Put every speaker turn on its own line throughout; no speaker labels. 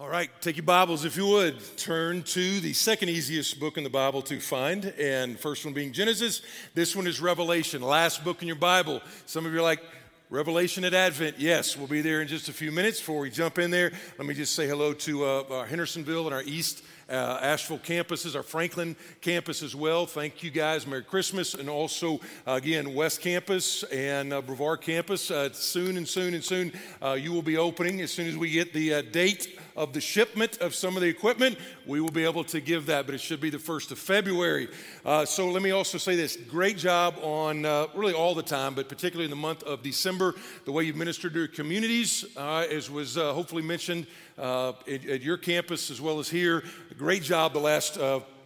All right, take your Bibles if you would. Turn to the second easiest book in the Bible to find, and first one being Genesis. This one is Revelation, last book in your Bible. Some of you are like, Revelation at Advent. Yes, we'll be there in just a few minutes. Before we jump in there, let me just say hello to uh, Hendersonville and our East uh, Asheville campuses, our Franklin campus as well. Thank you guys. Merry Christmas. And also, uh, again, West Campus and uh, Brevard campus. Uh, soon and soon and soon, uh, you will be opening. As soon as we get the uh, date of the shipment of some of the equipment, we will be able to give that, but it should be the 1st of February. Uh, so let me also say this great job on uh, really all the time, but particularly in the month of December, the way you've ministered to your communities, uh, as was hopefully mentioned at, at, your campus as well as here. Great job the last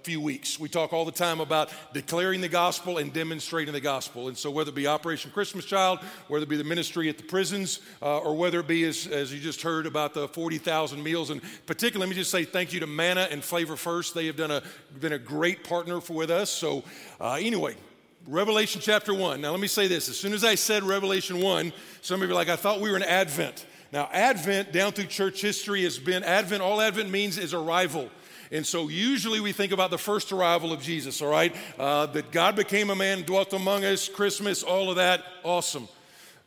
few weeks. We talk all the time about declaring the gospel and demonstrating the gospel. And so, whether it be Operation Christmas Child, whether it be the ministry at the prisons, uh, or whether it be, as, as you just heard, about the 40,000 meals. And particularly, let me just say thank you to Manna and Flavor First. They have done a, been a great partner for, with us. So, uh, anyway, Revelation chapter 1. Now, let me say this. As soon as I said Revelation 1, some of you are like, I thought we were in Advent. Now, Advent down through church history has been Advent, all Advent means is arrival. And so usually we think about the first arrival of Jesus, all right? Uh, that God became a man, dwelt among us, Christmas, all of that, awesome.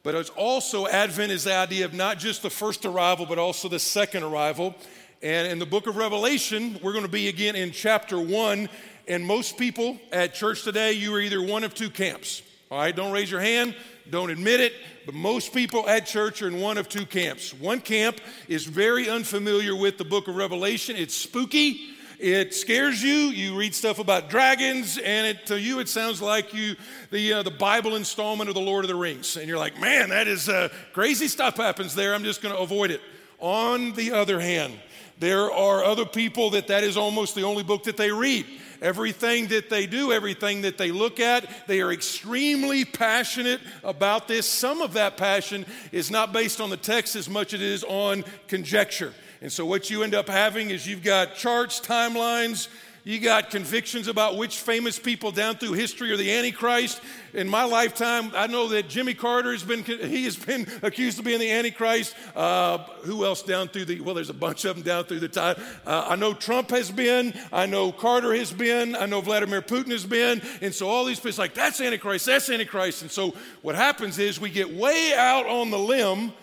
But it's also, Advent is the idea of not just the first arrival, but also the second arrival. And in the book of Revelation, we're going to be again in chapter one. And most people at church today, you are either one of two camps. All right, don't raise your hand, don't admit it, but most people at church are in one of two camps. One camp is very unfamiliar with the book of Revelation, it's spooky. It scares you. You read stuff about dragons, and it, to you it sounds like you the uh, the Bible installment of the Lord of the Rings, and you're like, man, that is uh, crazy stuff happens there. I'm just going to avoid it. On the other hand, there are other people that that is almost the only book that they read. Everything that they do, everything that they look at, they are extremely passionate about this. Some of that passion is not based on the text as much as it is on conjecture. And so, what you end up having is you've got charts, timelines, you got convictions about which famous people down through history are the Antichrist. In my lifetime, I know that Jimmy Carter has been, he has been accused of being the Antichrist. Uh, who else down through the, well, there's a bunch of them down through the time. Uh, I know Trump has been. I know Carter has been. I know Vladimir Putin has been. And so all these people, like, that's Antichrist, that's Antichrist. And so what happens is we get way out on the limb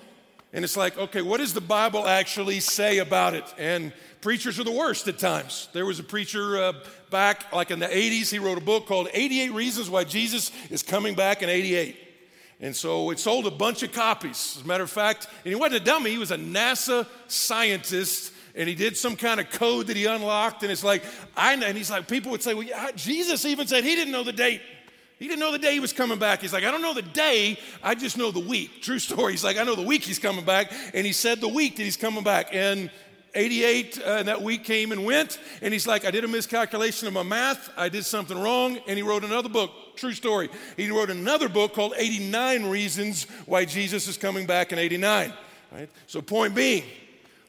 and it's like, okay, what does the Bible actually say about it? And preachers are the worst at times. There was a preacher uh, back like in the 80s, he wrote a book called 88 Reasons Why Jesus is Coming Back in 88. And so it sold a bunch of copies. As a matter of fact, and he wasn't a dummy, he was a NASA scientist and he did some kind of code that he unlocked. And it's like, I know, and he's like, people would say, well, Jesus even said he didn't know the date. He didn't know the day he was coming back. He's like, I don't know the day, I just know the week. True story. He's like, I know the week he's coming back. And he said the week that he's coming back. And 88, uh, and that week came and went. And he's like, I did a miscalculation of my math. I did something wrong. And he wrote another book. True story. He wrote another book called 89 Reasons Why Jesus is Coming Back in 89. Right? So, point being,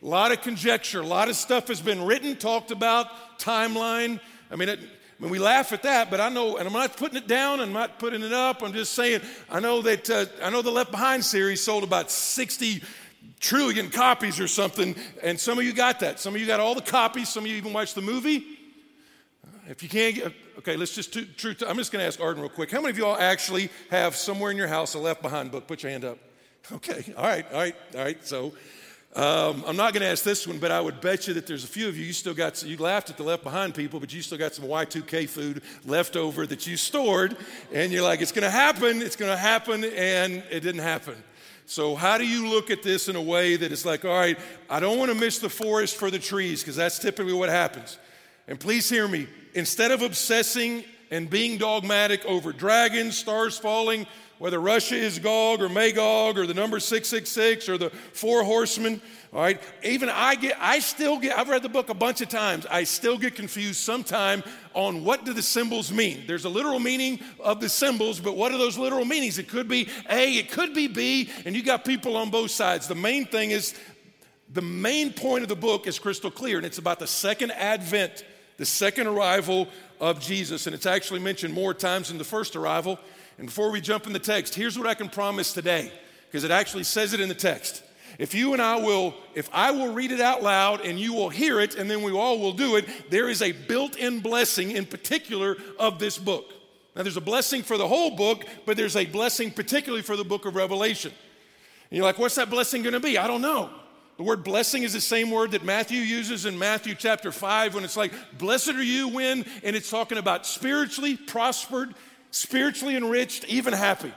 a lot of conjecture, a lot of stuff has been written, talked about, timeline. I mean, it, I mean, we laugh at that, but I know, and I'm not putting it down, I'm not putting it up. I'm just saying, I know that uh, I know the Left Behind series sold about 60 trillion copies or something, and some of you got that. Some of you got all the copies. Some of you even watched the movie. If you can't get, okay, let's just, true, I'm just going to ask Arden real quick. How many of you all actually have somewhere in your house a Left Behind book? Put your hand up. Okay, all right, all right, all right. So, um, I'm not going to ask this one, but I would bet you that there's a few of you, you still got, you laughed at the left behind people, but you still got some Y2K food left over that you stored, and you're like, it's going to happen, it's going to happen, and it didn't happen. So, how do you look at this in a way that it's like, all right, I don't want to miss the forest for the trees, because that's typically what happens. And please hear me instead of obsessing and being dogmatic over dragons, stars falling, whether Russia is Gog or Magog or the number 666 or the four horsemen. All right. Even I get, I still get, I've read the book a bunch of times. I still get confused sometime on what do the symbols mean. There's a literal meaning of the symbols, but what are those literal meanings? It could be A, it could be B, and you got people on both sides. The main thing is, the main point of the book is crystal clear, and it's about the second advent, the second arrival of Jesus. And it's actually mentioned more times than the first arrival. And before we jump in the text, here's what I can promise today, because it actually says it in the text. If you and I will, if I will read it out loud and you will hear it and then we all will do it, there is a built in blessing in particular of this book. Now, there's a blessing for the whole book, but there's a blessing particularly for the book of Revelation. And you're like, what's that blessing going to be? I don't know. The word blessing is the same word that Matthew uses in Matthew chapter 5 when it's like, blessed are you when, and it's talking about spiritually prospered, spiritually enriched, even happy.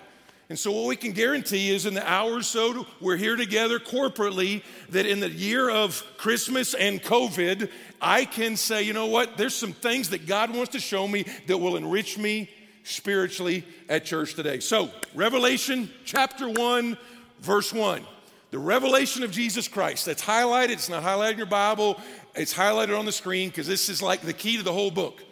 And so, what we can guarantee is in the hour or so we're here together corporately, that in the year of Christmas and COVID, I can say, you know what, there's some things that God wants to show me that will enrich me spiritually at church today. So, Revelation chapter 1, verse 1. The revelation of Jesus Christ. That's highlighted. It's not highlighted in your Bible, it's highlighted on the screen because this is like the key to the whole book.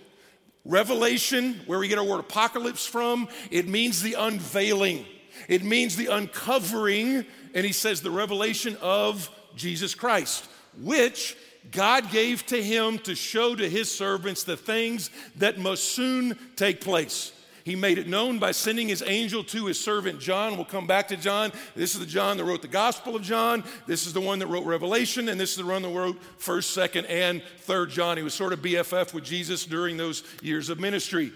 Revelation, where we get our word apocalypse from, it means the unveiling, it means the uncovering, and he says the revelation of Jesus Christ, which God gave to him to show to his servants the things that must soon take place. He made it known by sending his angel to his servant John. We'll come back to John. This is the John that wrote the Gospel of John. This is the one that wrote Revelation, and this is the one that wrote 1st, 2nd, and 3rd John. He was sort of BFF with Jesus during those years of ministry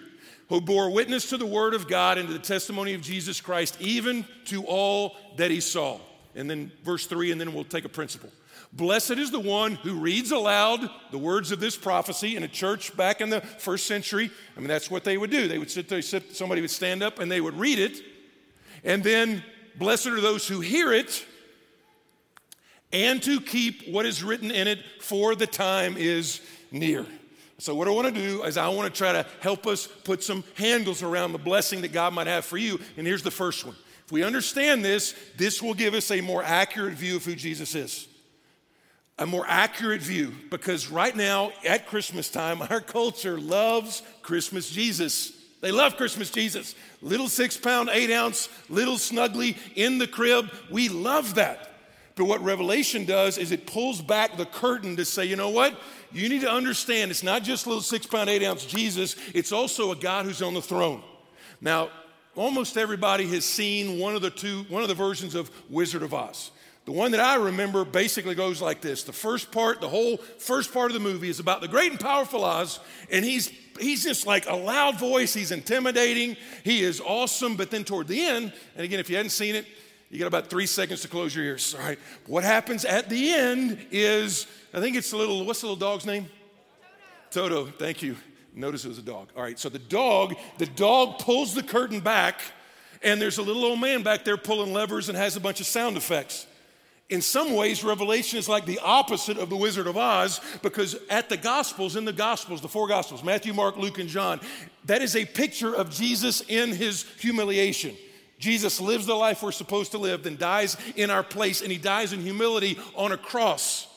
who bore witness to the word of God and to the testimony of Jesus Christ, even to all that he saw. And then verse 3, and then we'll take a principle. Blessed is the one who reads aloud the words of this prophecy in a church back in the first century. I mean, that's what they would do. They would sit there, sit, somebody would stand up and they would read it. And then, blessed are those who hear it and to keep what is written in it, for the time is near. So, what I want to do is, I want to try to help us put some handles around the blessing that God might have for you. And here's the first one. If we understand this, this will give us a more accurate view of who Jesus is a more accurate view because right now at Christmas time, our culture loves Christmas Jesus. They love Christmas Jesus. Little six pound, eight ounce, little snuggly in the crib. We love that. But what Revelation does is it pulls back the curtain to say, you know what? You need to understand it's not just little six pound, eight ounce Jesus, it's also a God who's on the throne. Now, almost everybody has seen one of the two, one of the versions of Wizard of Oz. The one that I remember basically goes like this. The first part, the whole first part of the movie is about the great and powerful Oz, and he's he's just like a loud voice, he's intimidating, he is awesome, but then toward the end, and again, if you hadn't seen it, you got about three seconds to close your ears. All right. What happens at the end is, I think it's a little, what's the little dog's name? Toto. Toto, thank you. Notice it was a dog. All right, so the dog, the dog pulls the curtain back, and there's a little old man back there pulling levers and has a bunch of sound effects in some ways, Revelation is like the opposite of the Wizard of Oz because at the Gospels, in the Gospels, the four Gospels, Matthew, Mark, Luke, and John, that is a picture of Jesus in his humiliation. Jesus lives the life we're supposed to live, then dies in our place, and he dies in humility on a cross.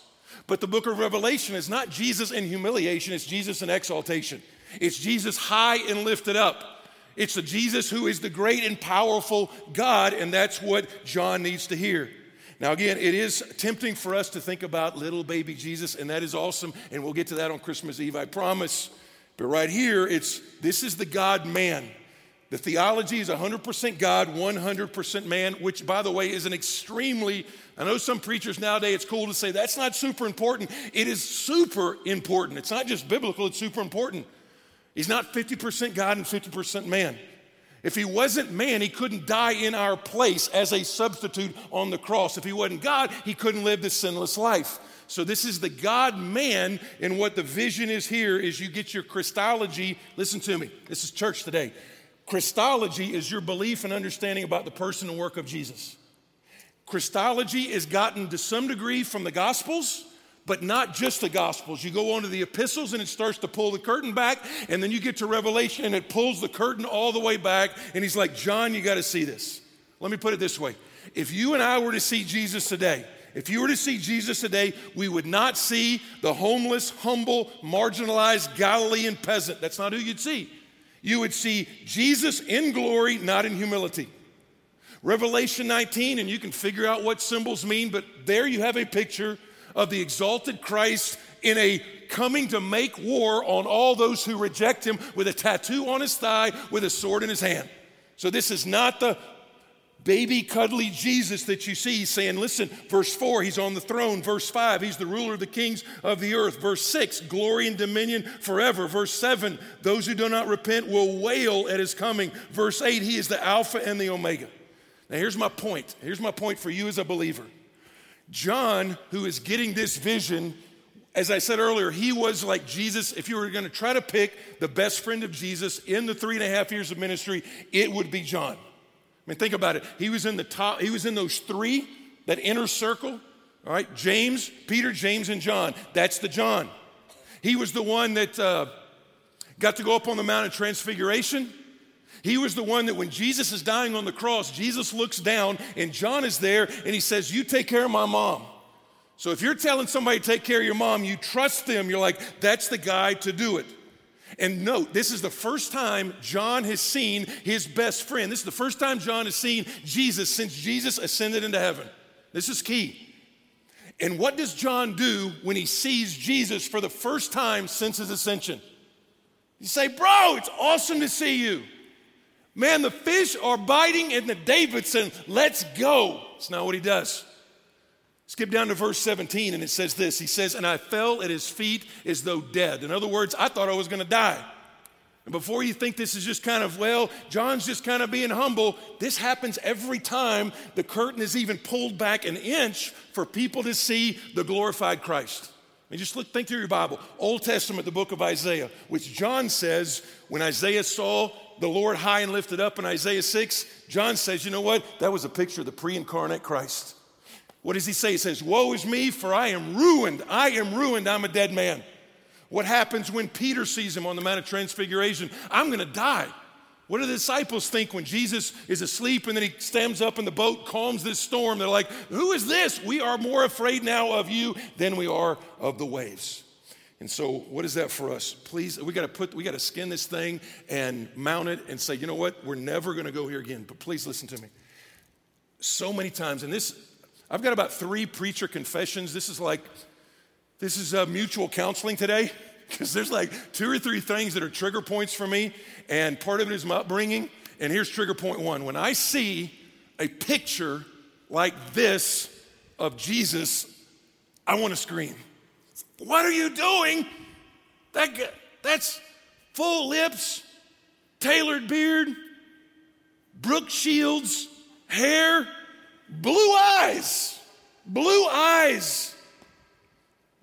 But the book of Revelation is not Jesus in humiliation, it's Jesus in exaltation. It's Jesus high and lifted up. It's the Jesus who is the great and powerful God, and that's what John needs to hear. Now, again, it is tempting for us to think about little baby Jesus, and that is awesome, and we'll get to that on Christmas Eve, I promise. But right here, it's this is the God man. The theology is 100% God, 100% man, which, by the way, is an extremely, I know some preachers nowadays, it's cool to say that's not super important. It is super important. It's not just biblical, it's super important. He's not 50% God and 50% man. If he wasn't man, he couldn't die in our place as a substitute on the cross. If he wasn't God, he couldn't live this sinless life. So, this is the God man, and what the vision is here is you get your Christology. Listen to me, this is church today. Christology is your belief and understanding about the person and work of Jesus. Christology is gotten to some degree from the Gospels but not just the Gospels. You go on to the epistles and it starts to pull the curtain back, and then you get to Revelation and it pulls the curtain all the way back. And he's like, John, you got to see this. Let me put it this way if you and I were to see Jesus today, if you were to see Jesus today, we would not see the homeless, humble, marginalized Galilean peasant. That's not who you'd see. You would see Jesus in glory, not in humility. Revelation 19, and you can figure out what symbols mean, but there you have a picture of the exalted Christ in a coming to make war on all those who reject him with a tattoo on his thigh, with a sword in his hand. So, this is not the baby cuddly Jesus that you see. He's saying, listen, verse 4, he's on the throne. Verse 5, he's the ruler of the kings of the earth. Verse 6, glory and dominion forever. Verse 7, those who do not repent will wail at his coming. Verse 8, he is the Alpha and the Omega. Now, here's my point. Here's my point for you as a believer. John, who is getting this vision, as I said earlier, he was like Jesus. If you were going to try to pick the best friend of Jesus in the three and a half years of ministry, it would be John. I mean, think about it. He was in the top, he was in those three, that inner circle, all right? James, Peter, James, and John. That's the John. He was the one that uh, got to go up on the Mount of Transfiguration. He was the one that when Jesus is dying on the cross, Jesus looks down and John is there and he says, You take care of my mom. So if you're telling somebody to take care of your mom, you trust them, you're like, That's the guy to do it. And note, this is the first time John has seen his best friend. This is the first time John has seen Jesus since Jesus ascended into heaven. This is key. And what does John do when he sees Jesus for the first time since his ascension? You say, Bro, it's awesome to see you. Man, the fish are biting in the Davidson. Let's go. It's not what he does. Skip down to verse 17 and it says this He says, And I fell at his feet as though dead. In other words, I thought I was going to die. And before you think this is just kind of, well, John's just kind of being humble, this happens every time the curtain is even pulled back an inch for people to see the glorified Christ. Mean, just look, think through your Bible. Old Testament, the book of Isaiah, which John says, when Isaiah saw the Lord high and lifted up in Isaiah 6, John says, you know what? That was a picture of the pre incarnate Christ. What does he say? He says, Woe is me, for I am ruined. I am ruined. I'm a dead man. What happens when Peter sees him on the Mount of Transfiguration? I'm going to die. What do the disciples think when Jesus is asleep and then he stands up in the boat, calms this storm? They're like, Who is this? We are more afraid now of you than we are of the waves. And so, what is that for us? Please, we got to put, we got to skin this thing and mount it and say, you know what? We're never going to go here again. But please listen to me. So many times, and this I've got about three preacher confessions. This is like, this is a mutual counseling today because there's like two or three things that are trigger points for me, and part of it is my upbringing. And here's trigger point one when I see a picture like this of Jesus, I want to scream. What are you doing? That, that's full lips, tailored beard, Brooke Shields, hair, Blue eyes. Blue eyes.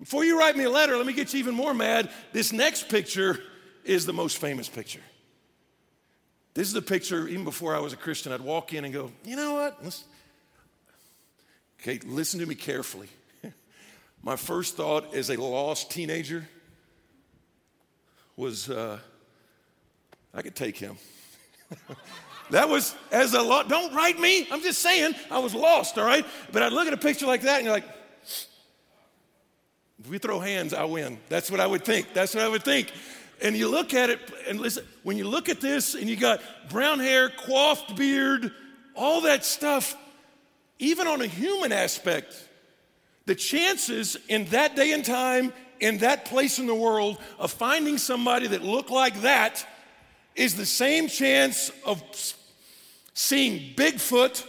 Before you write me a letter, let me get you even more mad. This next picture is the most famous picture. This is the picture, even before I was a Christian, I'd walk in and go, you know what? Listen. Okay, listen to me carefully. My first thought as a lost teenager was uh, I could take him. That was as a lot. Don't write me. I'm just saying I was lost, all right? But I'd look at a picture like that and you're like, if we throw hands, I win. That's what I would think. That's what I would think. And you look at it and listen, when you look at this and you got brown hair, coiffed beard, all that stuff, even on a human aspect, the chances in that day and time, in that place in the world, of finding somebody that looked like that is the same chance of seeing Bigfoot,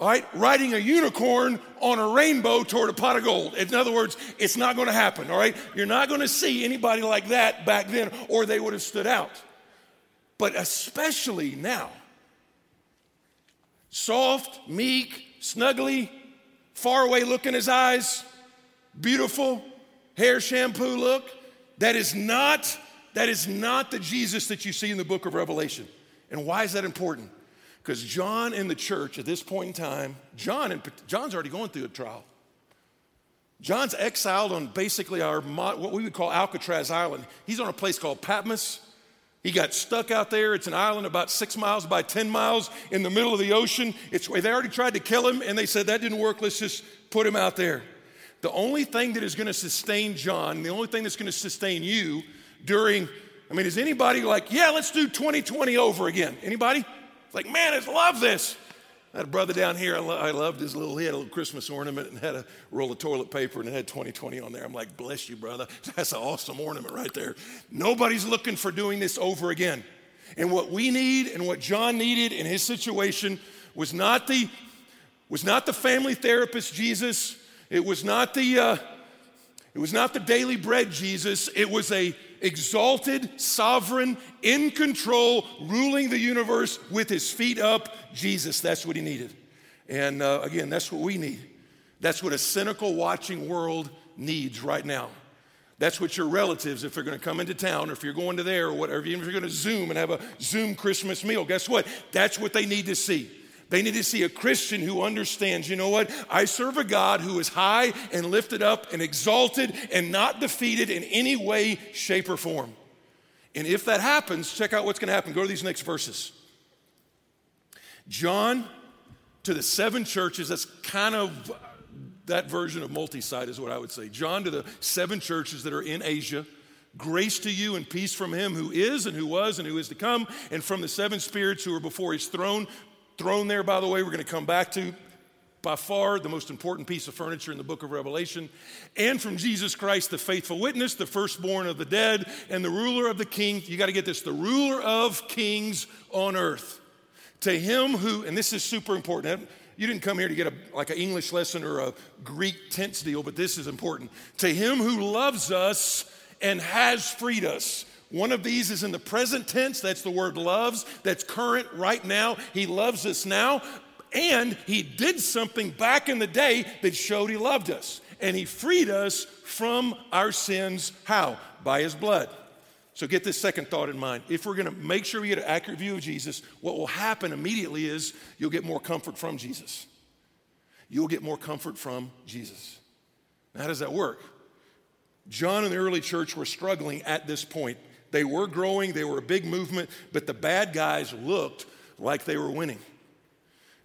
all right, riding a unicorn on a rainbow toward a pot of gold. In other words, it's not going to happen, all right? You're not going to see anybody like that back then, or they would have stood out. But especially now, soft, meek, snuggly, far away look in his eyes, beautiful, hair shampoo look. That is not that is not the Jesus that you see in the book of Revelation. And why is that important? Because John in the church at this point in time, John in, John's already going through a trial. John's exiled on basically our what we would call Alcatraz Island. He's on a place called Patmos. He got stuck out there. It's an island about six miles by 10 miles in the middle of the ocean. It's, they already tried to kill him, and they said that didn't work. Let's just put him out there. The only thing that is going to sustain John, the only thing that's going to sustain you during, I mean, is anybody like, yeah, let's do 2020 over again? Anybody? Like, man, I love this. I had a brother down here, I loved his little, he had a little Christmas ornament and had a roll of toilet paper and it had 2020 on there. I'm like, bless you, brother. That's an awesome ornament right there. Nobody's looking for doing this over again. And what we need and what John needed in his situation was not the, was not the family therapist Jesus. It was not the, uh, it was not the daily bread Jesus. It was a exalted, sovereign, in control, ruling the universe with his feet up Jesus. That's what he needed. And uh, again, that's what we need. That's what a cynical watching world needs right now. That's what your relatives, if they're going to come into town, or if you're going to there, or whatever, even if you're going to Zoom and have a Zoom Christmas meal, guess what? That's what they need to see. They need to see a Christian who understands, you know what? I serve a God who is high and lifted up and exalted and not defeated in any way, shape, or form. And if that happens, check out what's going to happen. Go to these next verses. John to the seven churches, that's kind of that version of multi site, is what I would say. John to the seven churches that are in Asia. Grace to you and peace from him who is and who was and who is to come, and from the seven spirits who are before his throne. Throne there, by the way, we're going to come back to by far the most important piece of furniture in the book of Revelation, and from Jesus Christ, the faithful witness, the firstborn of the dead, and the ruler of the kings. You got to get this the ruler of kings on earth. To him who, and this is super important. You didn't come here to get a, like an English lesson or a Greek tense deal, but this is important. To him who loves us and has freed us one of these is in the present tense, that's the word loves, that's current right now. He loves us now, and He did something back in the day that showed He loved us. And He freed us from our sins. How? By His blood. So get this second thought in mind. If we're going to make sure we get an accurate view of Jesus, what will happen immediately is you'll get more comfort from Jesus. You'll get more comfort from Jesus. Now, how does that work? John and the early church were struggling at this point. They were growing, they were a big movement, but the bad guys looked like they were winning.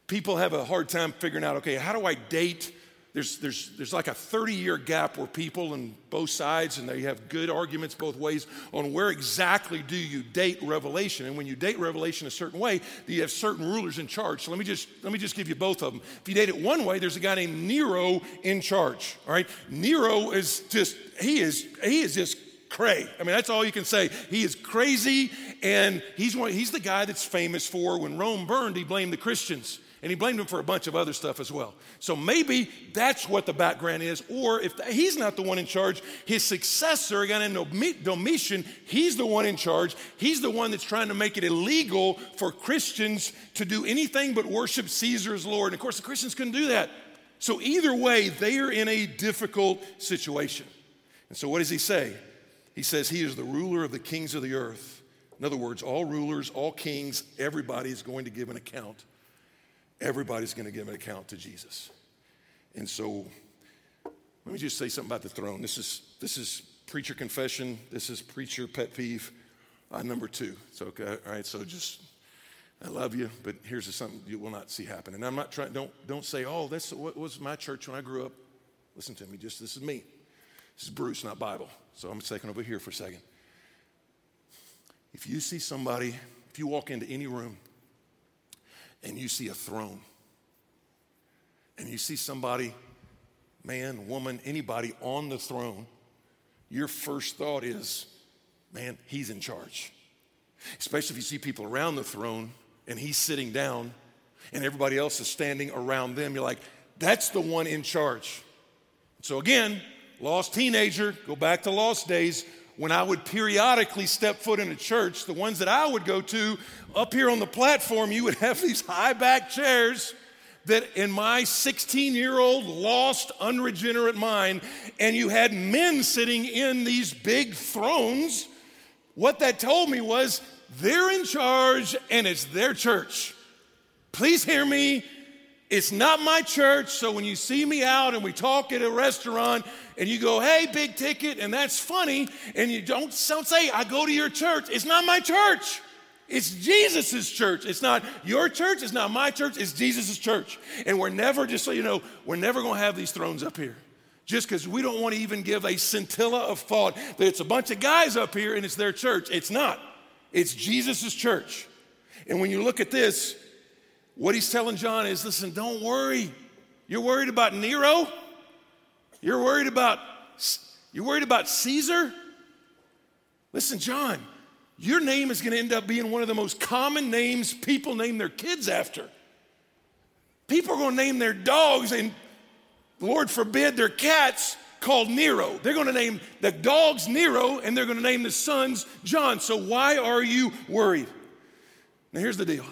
People have a hard time figuring out okay, how do I date? There's, there's, there's like a 30 year gap where people on both sides, and they have good arguments both ways on where exactly do you date Revelation. And when you date Revelation a certain way, you have certain rulers in charge. So let me just, let me just give you both of them. If you date it one way, there's a guy named Nero in charge. All right? Nero is just, he is, he is just cray. I mean, that's all you can say. He is crazy, and he's, one, he's the guy that's famous for when Rome burned, he blamed the Christians. And he blamed them for a bunch of other stuff as well. So maybe that's what the background is. Or if he's not the one in charge, his successor, a guy named Domitian, he's the one in charge. He's the one that's trying to make it illegal for Christians to do anything but worship Caesar as Lord. And of course, the Christians couldn't do that. So either way, they are in a difficult situation. And so what does he say? He says he is the ruler of the kings of the earth. In other words, all rulers, all kings, everybody is going to give an account. Everybody's going to give an account to Jesus. And so let me just say something about the throne. This is, this is preacher confession. This is preacher pet peeve. Uh, number two. So, okay, all right, so just, I love you, but here's something you will not see happen. And I'm not trying, don't, don't say, oh, that's what was my church when I grew up. Listen to me, just this is me. This is Bruce, not Bible. So I'm taking over here for a second. If you see somebody, if you walk into any room and you see a throne, and you see somebody, man, woman, anybody on the throne, your first thought is, man, he's in charge. Especially if you see people around the throne and he's sitting down and everybody else is standing around them, you're like, that's the one in charge. So again, lost teenager, go back to lost days, when I would periodically step foot in a church, the ones that I would go to, up here on the platform, you would have these high back chairs that in my 16 year old lost, unregenerate mind, and you had men sitting in these big thrones. What that told me was they're in charge and it's their church. Please hear me. It's not my church, so when you see me out and we talk at a restaurant and you go, hey, big ticket, and that's funny, and you don't, don't say, I go to your church, it's not my church. It's Jesus' church. It's not your church, it's not my church, it's Jesus' church. And we're never, just so you know, we're never gonna have these thrones up here. Just because we don't want to even give a scintilla of thought that it's a bunch of guys up here and it's their church. It's not. It's Jesus' church. And when you look at this, what he's telling John is listen, don't worry. You're worried about Nero? You're worried about you're worried about Caesar? Listen, John, your name is going to end up being one of the most common names people name their kids after. People are going to name their dogs, and Lord forbid, their cats called Nero. They're going to name the dogs Nero, and they're going to name the sons John. So why are you worried? Now, here's the deal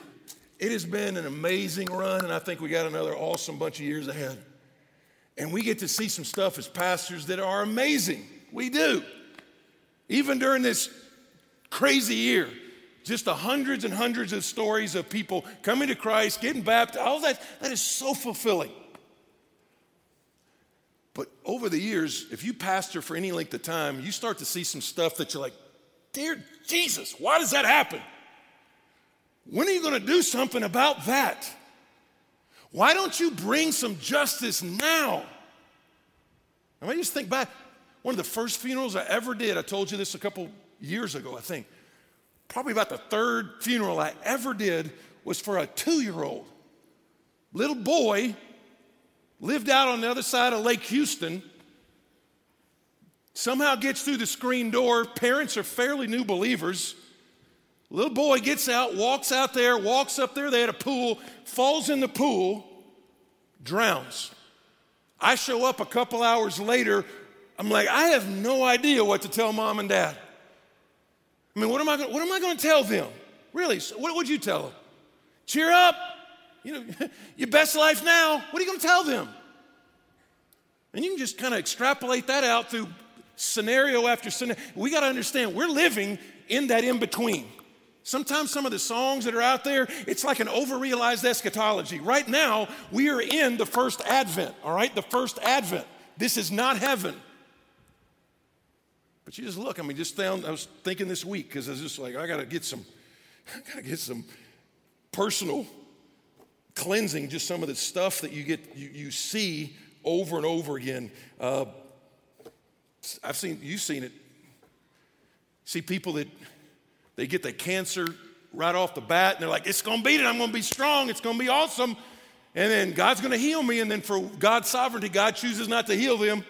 it has been an amazing run, and I think we got another awesome bunch of years ahead. And we get to see some stuff as pastors that are amazing. We do. Even during this crazy year, just the hundreds and hundreds of stories of people coming to Christ, getting baptized, all that, that is so fulfilling. But over the years, if you pastor for any length of time, you start to see some stuff that you're like, dear Jesus, why does that happen? When are you going to do something about that? Why don't you bring some justice now? And I mean, just think back. One of the first funerals I ever did, I told you this a couple years ago, I think. Probably about the third funeral I ever did was for a two year old. Little boy lived out on the other side of Lake Houston. Somehow gets through the screen door. Parents are fairly new believers. Little boy gets out, walks out there, walks up there. They had a pool, falls in the pool, drowns. I show up a couple hours later. I'm like, I have no idea what to tell mom and dad. I mean, what am I, what am I going to tell them? Really, what would you tell them? Cheer up. You know, your best life now. What are you going to tell them? And you can just kind of extrapolate that out through scenario after scenario. We got to understand we're living in that in between. Sometimes some of the songs that are out there, it's like an overrealized eschatology. Right now, we are in the first advent, all right? The first advent. This is not heaven. But you just look, I mean, just found, I was thinking this week, because I was just like, I gotta get some, I gotta get some personal cleansing, just some of the stuff that you get, you, you see over and over again. Uh, I've seen, you've seen it. See people that they get the cancer right off the bat, and they're like, it's gonna beat it, I'm gonna be strong, it's gonna be awesome. And then God's gonna heal me, and then for God's sovereignty, God chooses not to heal them.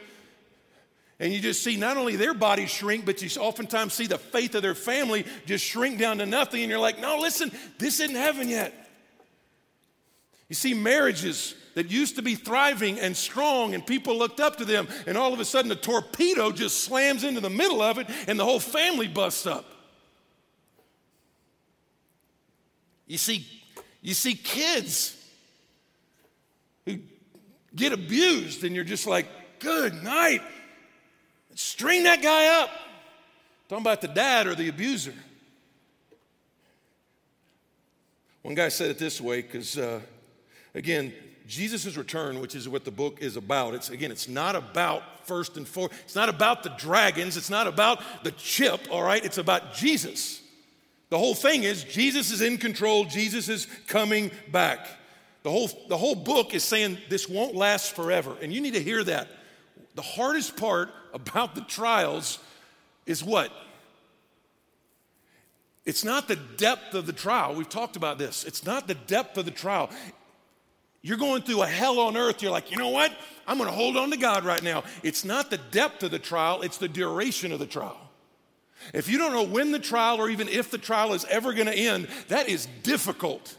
And you just see not only their bodies shrink, but you oftentimes see the faith of their family just shrink down to nothing. And you're like, no, listen, this isn't heaven yet. You see marriages that used to be thriving and strong, and people looked up to them, and all of a sudden a torpedo just slams into the middle of it, and the whole family busts up. You see, you see kids who get abused, and you're just like, good night. String that guy up. Talking about the dad or the abuser. One guy said it this way because, uh, again, Jesus' return, which is what the book is about, it's again, it's not about first and foremost, it's not about the dragons, it's not about the chip, all right? It's about Jesus. The whole thing is Jesus is in control, Jesus is coming back. The whole, the whole book is saying this won't last forever. And you need to hear that. The hardest part about the trials is what? It's not the depth of the trial. We've talked about this. It's not the depth of the trial. You're going through a hell on earth. You're like, you know what? I'm going to hold on to God right now. It's not the depth of the trial, it's the duration of the trial. If you don't know when the trial or even if the trial is ever going to end, that is difficult.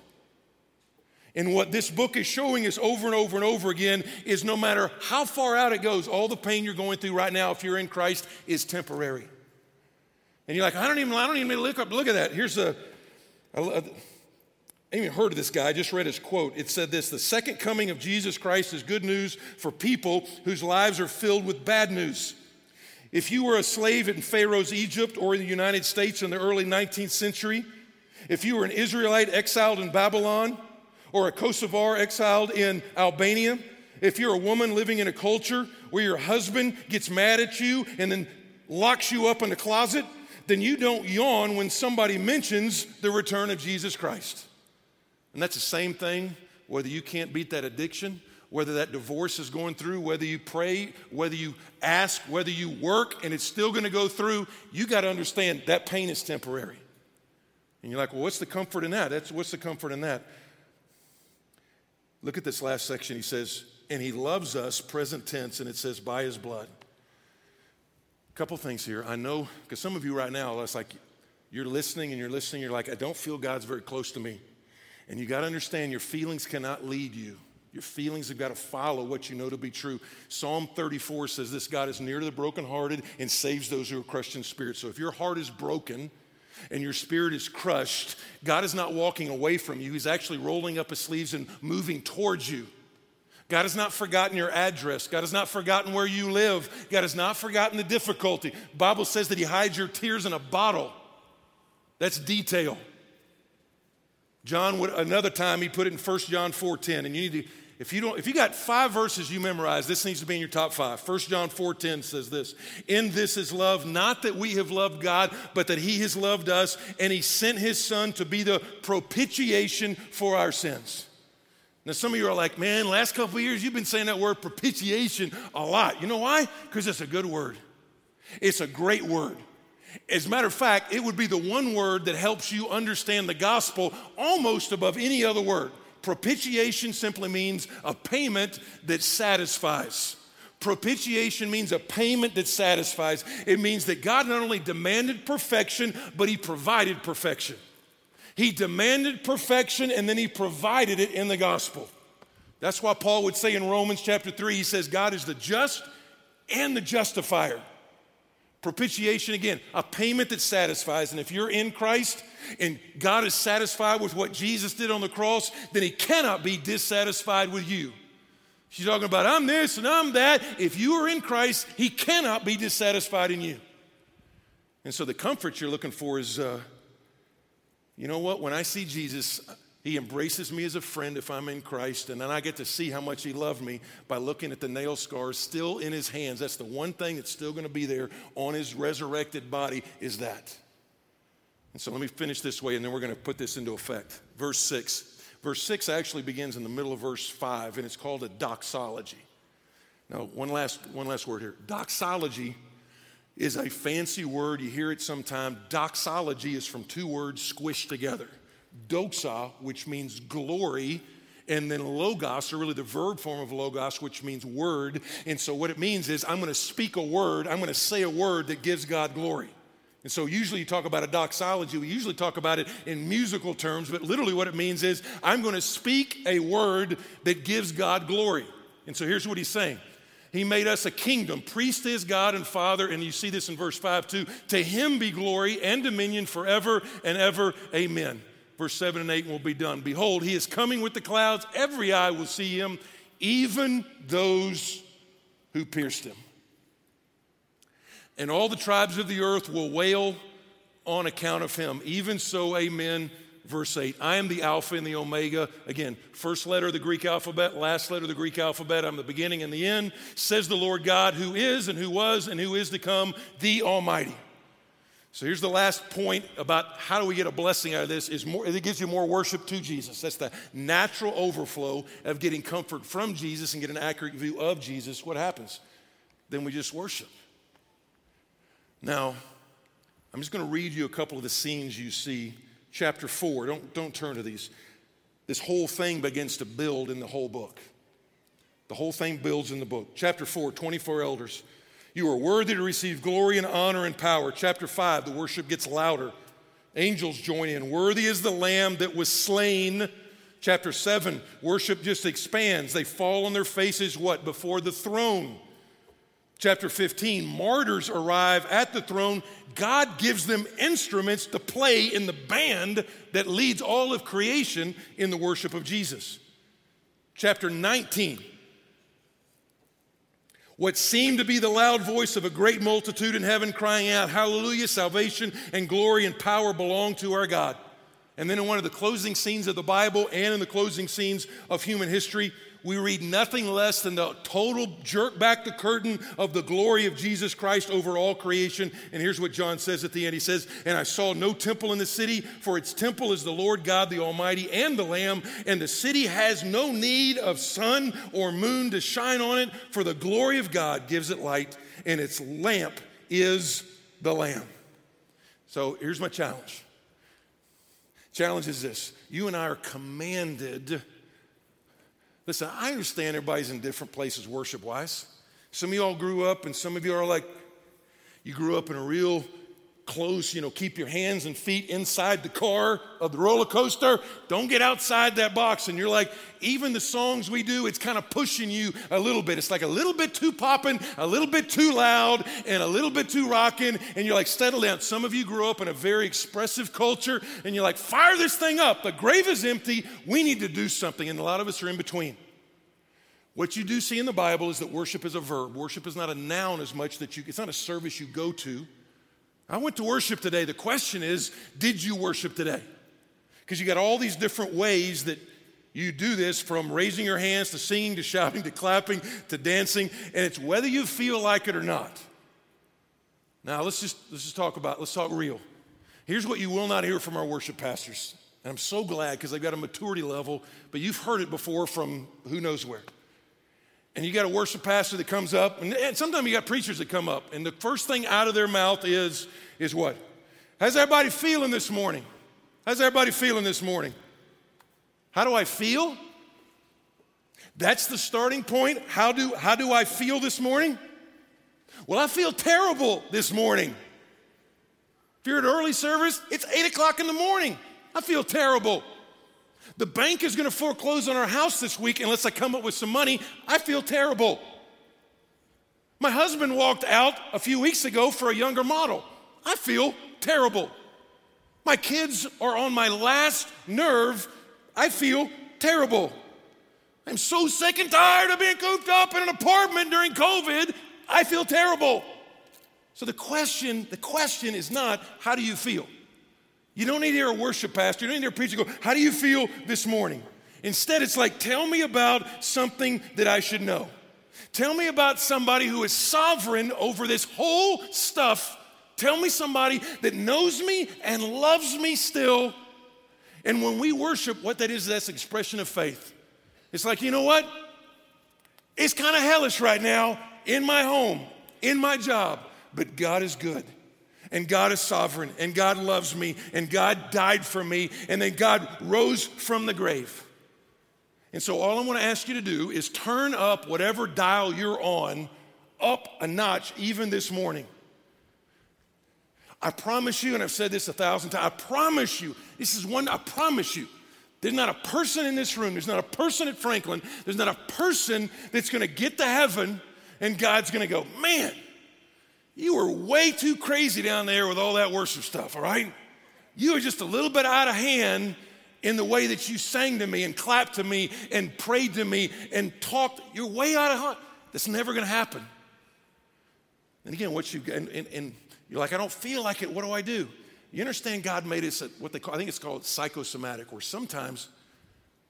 And what this book is showing us over and over and over again is no matter how far out it goes, all the pain you're going through right now, if you're in Christ, is temporary. And you're like, I don't even, I don't even look up. Look at that. Here's a, a, a I even heard of this guy. I just read his quote. It said this The second coming of Jesus Christ is good news for people whose lives are filled with bad news. If you were a slave in Pharaoh's Egypt or in the United States in the early 19th century, if you were an Israelite exiled in Babylon or a Kosovar exiled in Albania, if you're a woman living in a culture where your husband gets mad at you and then locks you up in the closet, then you don't yawn when somebody mentions the return of Jesus Christ. And that's the same thing whether you can't beat that addiction whether that divorce is going through, whether you pray, whether you ask, whether you work, and it's still going to go through, you got to understand that pain is temporary. And you're like, well, what's the comfort in that? That's, what's the comfort in that? Look at this last section. He says, and he loves us, present tense, and it says, by his blood. A couple things here. I know, because some of you right now, it's like you're listening and you're listening, you're like, I don't feel God's very close to me. And you got to understand your feelings cannot lead you. Your feelings have got to follow what you know to be true. Psalm 34 says this God is near to the brokenhearted and saves those who are crushed in spirit. So if your heart is broken, and your spirit is crushed, God is not walking away from you. He's actually rolling up his sleeves and moving towards you. God has not forgotten your address. God has not forgotten where you live. God has not forgotten the difficulty. Bible says that he hides your tears in a bottle. That's detail. John would another time he put it in 1 John 4:10 and you need to if you don't if you got five verses you memorize this needs to be in your top 5. 1 John 4:10 says this, "In this is love, not that we have loved God, but that he has loved us and he sent his son to be the propitiation for our sins." Now, some of you are like, man, last couple years you've been saying that word propitiation a lot. You know why? Because it's a good word. It's a great word. As a matter of fact, it would be the one word that helps you understand the gospel almost above any other word. Propitiation simply means a payment that satisfies. Propitiation means a payment that satisfies. It means that God not only demanded perfection, but He provided perfection. He demanded perfection and then He provided it in the gospel. That's why Paul would say in Romans chapter 3, he says, God is the just and the justifier. Propitiation, again, a payment that satisfies. And if you're in Christ and God is satisfied with what Jesus did on the cross, then He cannot be dissatisfied with you. She's talking about, I'm this and I'm that. If you are in Christ, He cannot be dissatisfied in you. And so the comfort you're looking for is, uh, you know what? When I see Jesus, he embraces me as a friend if I'm in Christ, and then I get to see how much He loved me by looking at the nail scars still in His hands. That's the one thing that's still going to be there on His resurrected body, is that. And so let me finish this way, and then we're going to put this into effect. Verse 6. Verse 6 actually begins in the middle of verse 5, and it's called a doxology. Now, one last, one last word here. Doxology is a fancy word. You hear it sometime. Doxology is from two words squished together doxa, which means glory, and then logos, or really the verb form of logos, which means word. And so what it means is I'm going to speak a word, I'm going to say a word that gives God glory. And so usually you talk about a doxology, we usually talk about it in musical terms, but literally what it means is I'm going to speak a word that gives God glory. And so here's what he's saying. He made us a kingdom. Priest is God and Father, and you see this in verse 5 too. To him be glory and dominion forever and ever. Amen verse 7 and 8, and we'll be done. Behold, he is coming with the clouds. Every eye will see him, even those who pierced him. And all the tribes of the earth will wail on account of him. Even so, amen. Verse 8 I am the Alpha and the Omega. Again, first letter of the Greek alphabet, last letter of the Greek alphabet. I'm the beginning and the end, says the Lord God, who is and who was and who is to come, the Almighty. So here's the last point about how do we get a blessing out of this is more it gives you more worship to Jesus. That's the natural overflow of getting comfort from Jesus and get an accurate view of Jesus. What happens? Then we just worship. Now, I'm just going to read you a couple of the scenes you see. Chapter 4. Don't, don't turn to these. This whole thing begins to build in the whole book. The whole thing builds in the book. Chapter 4, 24 elders. You are worthy to receive glory and honor and power. Chapter 5, the worship gets louder. Angels join in. Worthy is the lamb that was slain. Chapter 7, worship just expands. They fall on their faces, what? Before the throne. Chapter 15, martyrs arrive at the throne. God gives them instruments to play in the band that leads all of creation in the worship of Jesus. Chapter 19, what seemed to be the loud voice of a great multitude in heaven crying out, Hallelujah, salvation and glory and power belong to our God. And then in one of the closing scenes of the Bible and in the closing scenes of human history, we read nothing less than the total jerk back the curtain of the glory of Jesus Christ over all creation. And here's what John says at the end He says, And I saw no temple in the city, for its temple is the Lord God, the Almighty, and the Lamb. And the city has no need of sun or moon to shine on it, for the glory of God gives it light, and its lamp is the Lamb. So here's my challenge. Challenge is this you and I are commanded Listen, I understand everybody's in different places worship wise. Some of y'all grew up, and some of you are like, you grew up in a real close, you know, keep your hands and feet inside the car of the roller coaster. Don't get outside that box. And you're like, even the songs we do, it's kind of pushing you a little bit. It's like a little bit too popping, a little bit too loud, and a little bit too rocking. And you're like, settle down. Some of you grew up in a very expressive culture, and you're like, fire this thing up. The grave is empty. We need to do something. And a lot of us are in between. What you do see in the Bible is that worship is a verb. Worship is not a noun as much that you, it's not a service you go to. I went to worship today. The question is, did you worship today? Because you got all these different ways that you do this from raising your hands to singing to shouting to clapping to dancing, and it's whether you feel like it or not. Now let's just let's just talk about let's talk real. Here's what you will not hear from our worship pastors. And I'm so glad because they've got a maturity level, but you've heard it before from who knows where and you got a worship pastor that comes up, and, and sometimes you got preachers that come up, and the first thing out of their mouth is, is what? How's everybody feeling this morning? How's everybody feeling this morning? How do I feel? That's the starting point. How do, how do I feel this morning? Well, I feel terrible this morning. If you're at early service, it's 8 o'clock in the morning. I feel terrible. The bank is going to foreclose on our house this week unless I come up with some money. I feel terrible. My husband walked out a few weeks ago for a younger model. I feel terrible. My kids are on my last nerve. I feel terrible. I'm so sick and tired of being cooped up in an apartment during COVID. I feel terrible. So the question, the question is not how do you feel? You don't need to hear a worship pastor. You don't need to hear a preacher go, How do you feel this morning? Instead, it's like, Tell me about something that I should know. Tell me about somebody who is sovereign over this whole stuff. Tell me somebody that knows me and loves me still. And when we worship, what that is, that's expression of faith. It's like, you know what? It's kind of hellish right now in my home, in my job, but God is good and God is sovereign, and God loves me, and God died for me, and then God rose from the grave. And so, all I want to ask you to do is turn up whatever dial you're on up a notch, even this morning. I promise you, and I've said this a thousand times, I promise you, this is one, I promise you, there's not a person in this room, there's not a person at Franklin, there's not a person that's gonna get to heaven and God's gonna go, man, you were way too crazy down there with all that worship stuff, all right? You were just a little bit out of hand in the way that you sang to me and clapped to me and prayed to me and talked. You're way out of hand. That's never going to happen. And again, what you and, and, and, you're like, I don't feel like it. What do I do? You understand? God made us what they call. I think it's called psychosomatic. Where sometimes,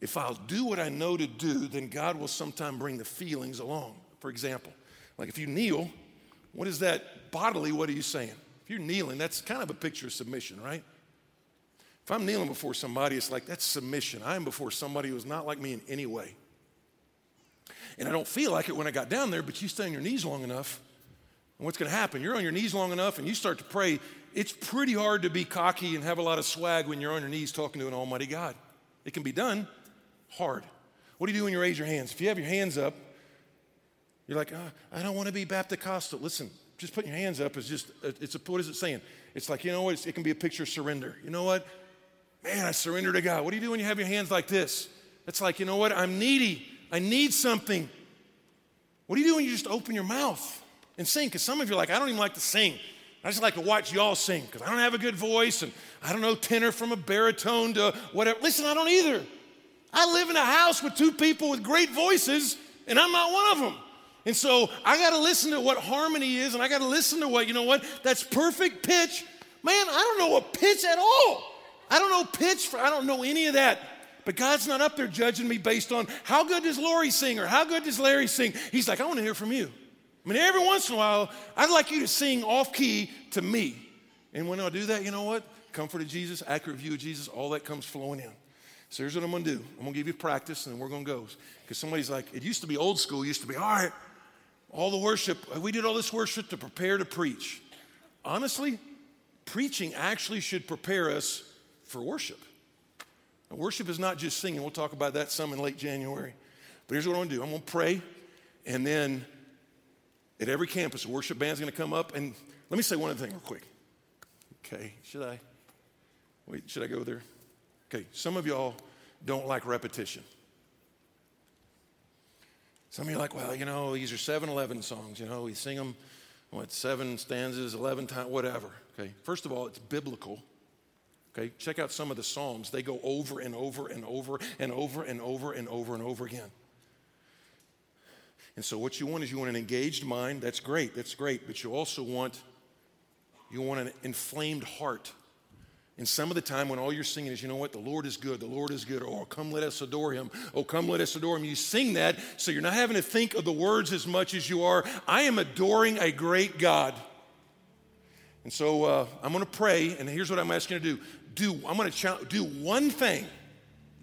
if I'll do what I know to do, then God will sometime bring the feelings along. For example, like if you kneel what is that bodily? What are you saying? If you're kneeling, that's kind of a picture of submission, right? If I'm kneeling before somebody, it's like that's submission. I am before somebody who's not like me in any way. And I don't feel like it when I got down there, but you stay on your knees long enough, and what's going to happen? You're on your knees long enough and you start to pray. It's pretty hard to be cocky and have a lot of swag when you're on your knees talking to an almighty God. It can be done, hard. What do you do when you raise your hands? If you have your hands up, you're like, oh, I don't want to be Baptist. Listen, just putting your hands up is just, it's a, what is it saying? It's like, you know what? it can be a picture of surrender. You know what? Man, I surrender to God. What do you do when you have your hands like this? It's like, you know what? I'm needy. I need something. What do you do when you just open your mouth and sing? Because some of you are like, I don't even like to sing. I just like to watch y'all sing because I don't have a good voice and I don't know tenor from a baritone to whatever. Listen, I don't either. I live in a house with two people with great voices and I'm not one of them. And so I got to listen to what harmony is, and I got to listen to what, you know what? That's perfect pitch. Man, I don't know a pitch at all. I don't know pitch, for, I don't know any of that. But God's not up there judging me based on how good does Lori sing or how good does Larry sing. He's like, I want to hear from you. I mean, every once in a while, I'd like you to sing off key to me. And when I do that, you know what? Comfort of Jesus, accurate view of Jesus, all that comes flowing in. So here's what I'm going to do I'm going to give you practice, and then we're going to go. Because somebody's like, it used to be old school, used to be, all right, all the worship, we did all this worship to prepare to preach. Honestly, preaching actually should prepare us for worship. Now, worship is not just singing. We'll talk about that some in late January. But here's what I'm gonna do I'm gonna pray, and then at every campus, a worship band's gonna come up. And let me say one other thing real quick. Okay, should I? Wait, should I go there? Okay, some of y'all don't like repetition. Some of you are like, well, you know, these are 7 11 songs. You know, we sing them, what, seven stanzas, 11 times, whatever. Okay, first of all, it's biblical. Okay, check out some of the Psalms. They go over and over and over and over and over and over and over again. And so, what you want is you want an engaged mind. That's great. That's great. But you also want you want an inflamed heart. And some of the time when all you're singing is, you know what, the Lord is good, the Lord is good, or oh, come let us adore him, oh, come let us adore him. You sing that so you're not having to think of the words as much as you are, I am adoring a great God. And so uh, I'm going to pray, and here's what I'm asking you to do. Do I'm going to do one thing.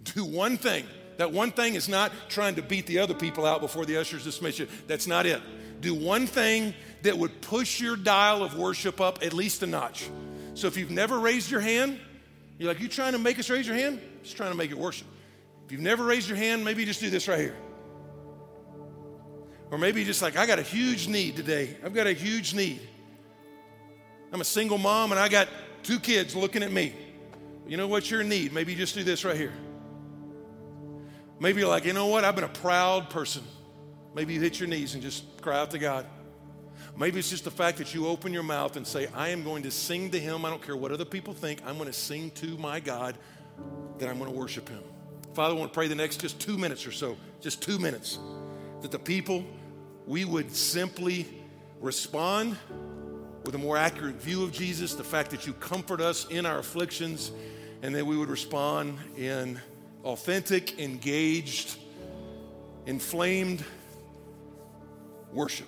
Do one thing. That one thing is not trying to beat the other people out before the ushers dismiss you. That's not it. Do one thing that would push your dial of worship up at least a notch. So if you've never raised your hand, you're like, you trying to make us raise your hand? Just trying to make it worship. If you've never raised your hand, maybe just do this right here. Or maybe you just like, I got a huge need today. I've got a huge need. I'm a single mom and I got two kids looking at me. You know what's your need? Maybe just do this right here. Maybe you're like, you know what? I've been a proud person. Maybe you hit your knees and just cry out to God. Maybe it's just the fact that you open your mouth and say, I am going to sing to him. I don't care what other people think. I'm going to sing to my God that I'm going to worship him. Father, I want to pray the next just two minutes or so, just two minutes, that the people, we would simply respond with a more accurate view of Jesus, the fact that you comfort us in our afflictions, and that we would respond in authentic, engaged, inflamed worship.